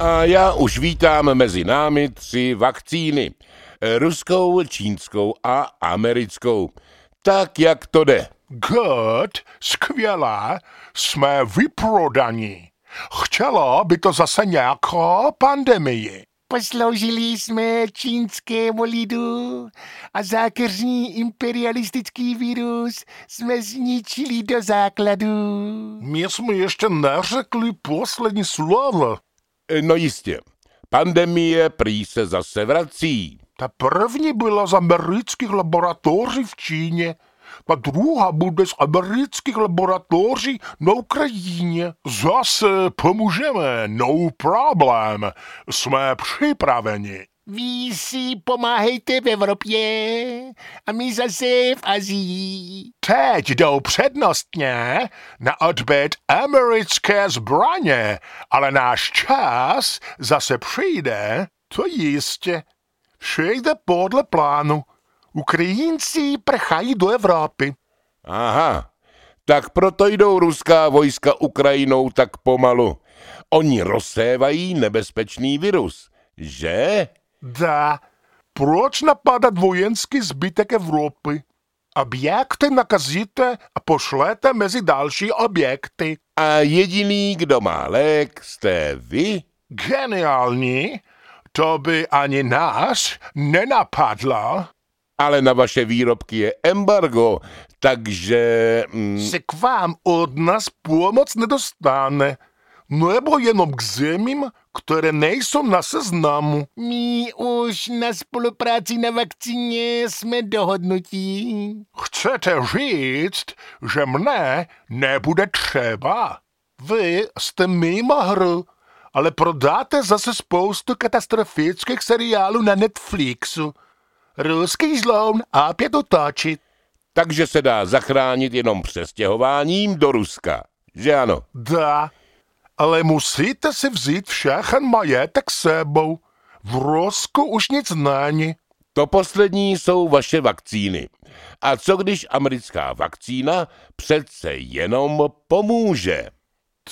A já už vítám mezi námi tři vakcíny. Ruskou, čínskou a americkou. Tak, jak to jde. Good, skvělé, jsme vyprodaní. Chtěla by to zase nějaká pandemii. Posloužili jsme čínskému lidu a zákeřní imperialistický virus jsme zničili do základu. My jsme ještě neřekli poslední slovo. No jistě. Pandemie prý se zase vrací. Ta první byla z amerických laboratoří v Číně. Ta druhá bude z amerických laboratoří na Ukrajině. Zase pomůžeme, no problém. Jsme připraveni. Vy si pomáhejte v Evropě a my zase v Azii. Teď jdou přednostně na odbyt americké zbraně, ale náš čas zase přijde, to jistě. Vše jde podle plánu. Ukrajinci prchají do Evropy. Aha, tak proto jdou ruská vojska Ukrajinou tak pomalu. Oni rozsévají nebezpečný virus, že? Da, proč napadat vojenský zbytek Evropy? Objekty nakazíte a pošlete mezi další objekty. A jediný, kdo má lék, jste vy? Geniální, to by ani nás nenapadlo. Ale na vaše výrobky je embargo, takže... Mm, Se k vám od nás pomoc nedostane. Nebo jenom k zemím, které nejsou na seznamu. My už na spolupráci na vakcíně jsme dohodnutí. Chcete říct, že mne nebude třeba? Vy jste mimo hru, ale prodáte zase spoustu katastrofických seriálů na Netflixu. Ruský zloun a opět otočit. takže se dá zachránit jenom přestěhováním do Ruska, že ano? Da, ale musíte si vzít všechen majetek sebou. V Rusku už nic není. To poslední jsou vaše vakcíny. A co když americká vakcína přece jenom pomůže?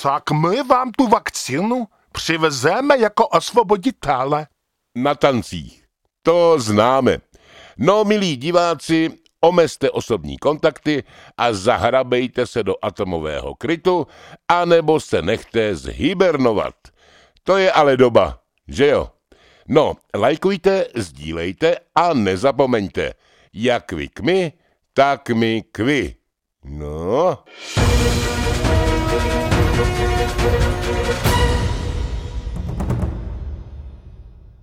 Tak my vám tu vakcínu přivezeme jako osvoboditele. Na tancích. To známe. No, milí diváci, omezte osobní kontakty a zahrabejte se do atomového krytu, anebo se nechte zhibernovat. To je ale doba, že jo? No, lajkujte, sdílejte a nezapomeňte, jak vy k my, tak my k vy. No.